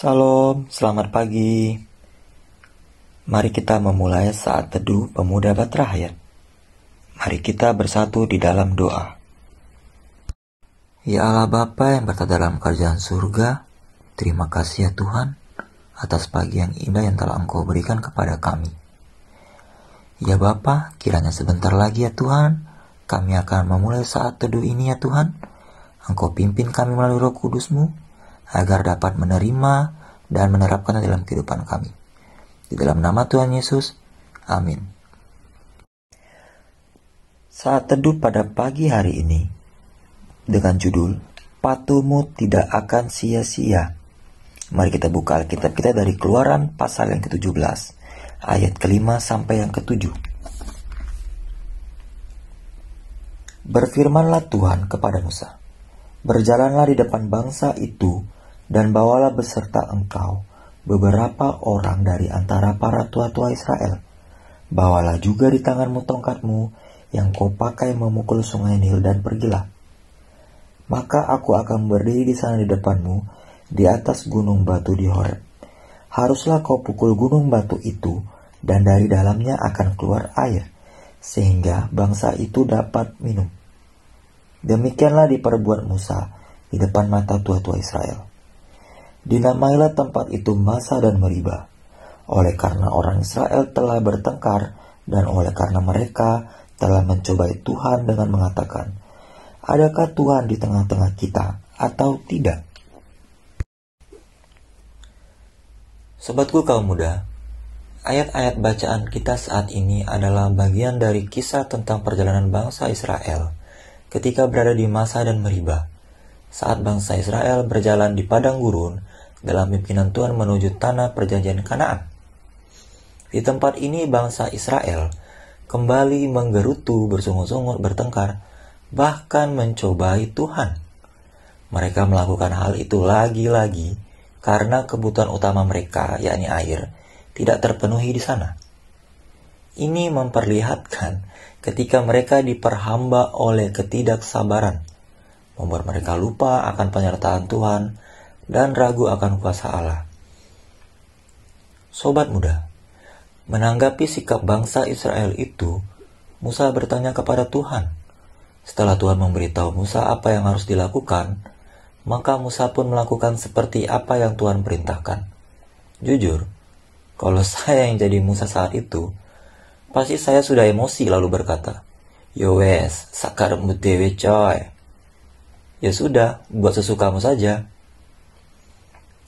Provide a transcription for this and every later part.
Salam, selamat pagi. Mari kita memulai saat teduh pemuda Batrahayat. Mari kita bersatu di dalam doa. Ya Allah Bapa yang berada dalam kerajaan surga, terima kasih ya Tuhan atas pagi yang indah yang telah Engkau berikan kepada kami. Ya Bapa, kiranya sebentar lagi ya Tuhan, kami akan memulai saat teduh ini ya Tuhan. Engkau pimpin kami melalui roh kudusmu, agar dapat menerima dan menerapkannya dalam kehidupan kami. Di dalam nama Tuhan Yesus, amin. Saat teduh pada pagi hari ini, dengan judul, Patumu Tidak Akan Sia-Sia. Mari kita buka Alkitab kita dari keluaran pasal yang ke-17, ayat kelima sampai yang ketujuh. Berfirmanlah Tuhan kepada Musa, Berjalanlah di depan bangsa itu, dan bawalah beserta engkau beberapa orang dari antara para tua-tua Israel. Bawalah juga di tanganmu tongkatmu yang kau pakai memukul sungai Nil dan pergilah. Maka aku akan berdiri di sana di depanmu di atas gunung batu di Horeb. Haruslah kau pukul gunung batu itu dan dari dalamnya akan keluar air sehingga bangsa itu dapat minum. Demikianlah diperbuat Musa di depan mata tua-tua Israel. Dinamailah tempat itu Masa dan Meriba, oleh karena orang Israel telah bertengkar dan oleh karena mereka telah mencobai Tuhan dengan mengatakan, Adakah Tuhan di tengah-tengah kita atau tidak? Sobatku kaum muda, ayat-ayat bacaan kita saat ini adalah bagian dari kisah tentang perjalanan bangsa Israel ketika berada di Masa dan Meriba saat bangsa Israel berjalan di padang gurun dalam pimpinan Tuhan menuju tanah perjanjian Kanaan. Di tempat ini bangsa Israel kembali menggerutu bersungut-sungut bertengkar, bahkan mencobai Tuhan. Mereka melakukan hal itu lagi-lagi karena kebutuhan utama mereka, yakni air, tidak terpenuhi di sana. Ini memperlihatkan ketika mereka diperhamba oleh ketidaksabaran, membuat mereka lupa akan penyertaan Tuhan dan ragu akan kuasa Allah. Sobat muda, menanggapi sikap bangsa Israel itu, Musa bertanya kepada Tuhan. Setelah Tuhan memberitahu Musa apa yang harus dilakukan, maka Musa pun melakukan seperti apa yang Tuhan perintahkan. Jujur, kalau saya yang jadi Musa saat itu, pasti saya sudah emosi lalu berkata, Yowes, sakar dewe coy. Ya sudah, buat sesukamu saja.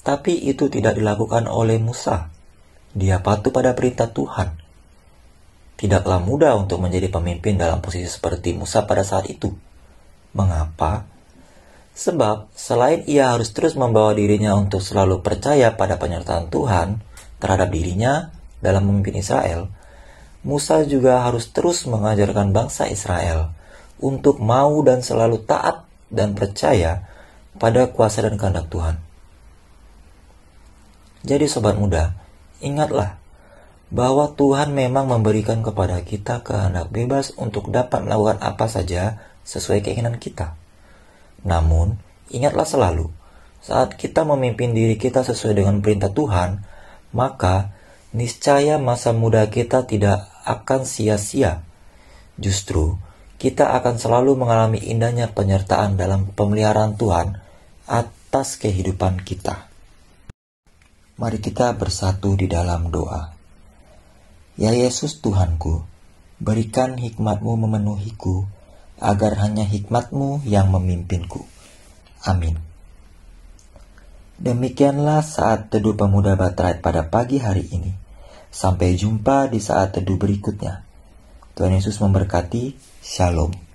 Tapi itu tidak dilakukan oleh Musa. Dia patuh pada perintah Tuhan. Tidaklah mudah untuk menjadi pemimpin dalam posisi seperti Musa pada saat itu. Mengapa? Sebab selain ia harus terus membawa dirinya untuk selalu percaya pada penyertaan Tuhan terhadap dirinya dalam memimpin Israel, Musa juga harus terus mengajarkan bangsa Israel untuk mau dan selalu taat dan percaya pada kuasa dan kehendak Tuhan. Jadi sobat muda, ingatlah bahwa Tuhan memang memberikan kepada kita kehendak bebas untuk dapat melakukan apa saja sesuai keinginan kita. Namun, ingatlah selalu, saat kita memimpin diri kita sesuai dengan perintah Tuhan, maka niscaya masa muda kita tidak akan sia-sia. Justru, kita akan selalu mengalami indahnya penyertaan dalam pemeliharaan Tuhan atas kehidupan kita. Mari kita bersatu di dalam doa. Ya Yesus Tuhanku, berikan hikmatmu memenuhiku, agar hanya hikmatmu yang memimpinku. Amin. Demikianlah saat teduh pemuda Batrait pada pagi hari ini. Sampai jumpa di saat teduh berikutnya. Tuhan Yesus memberkati. Shalom.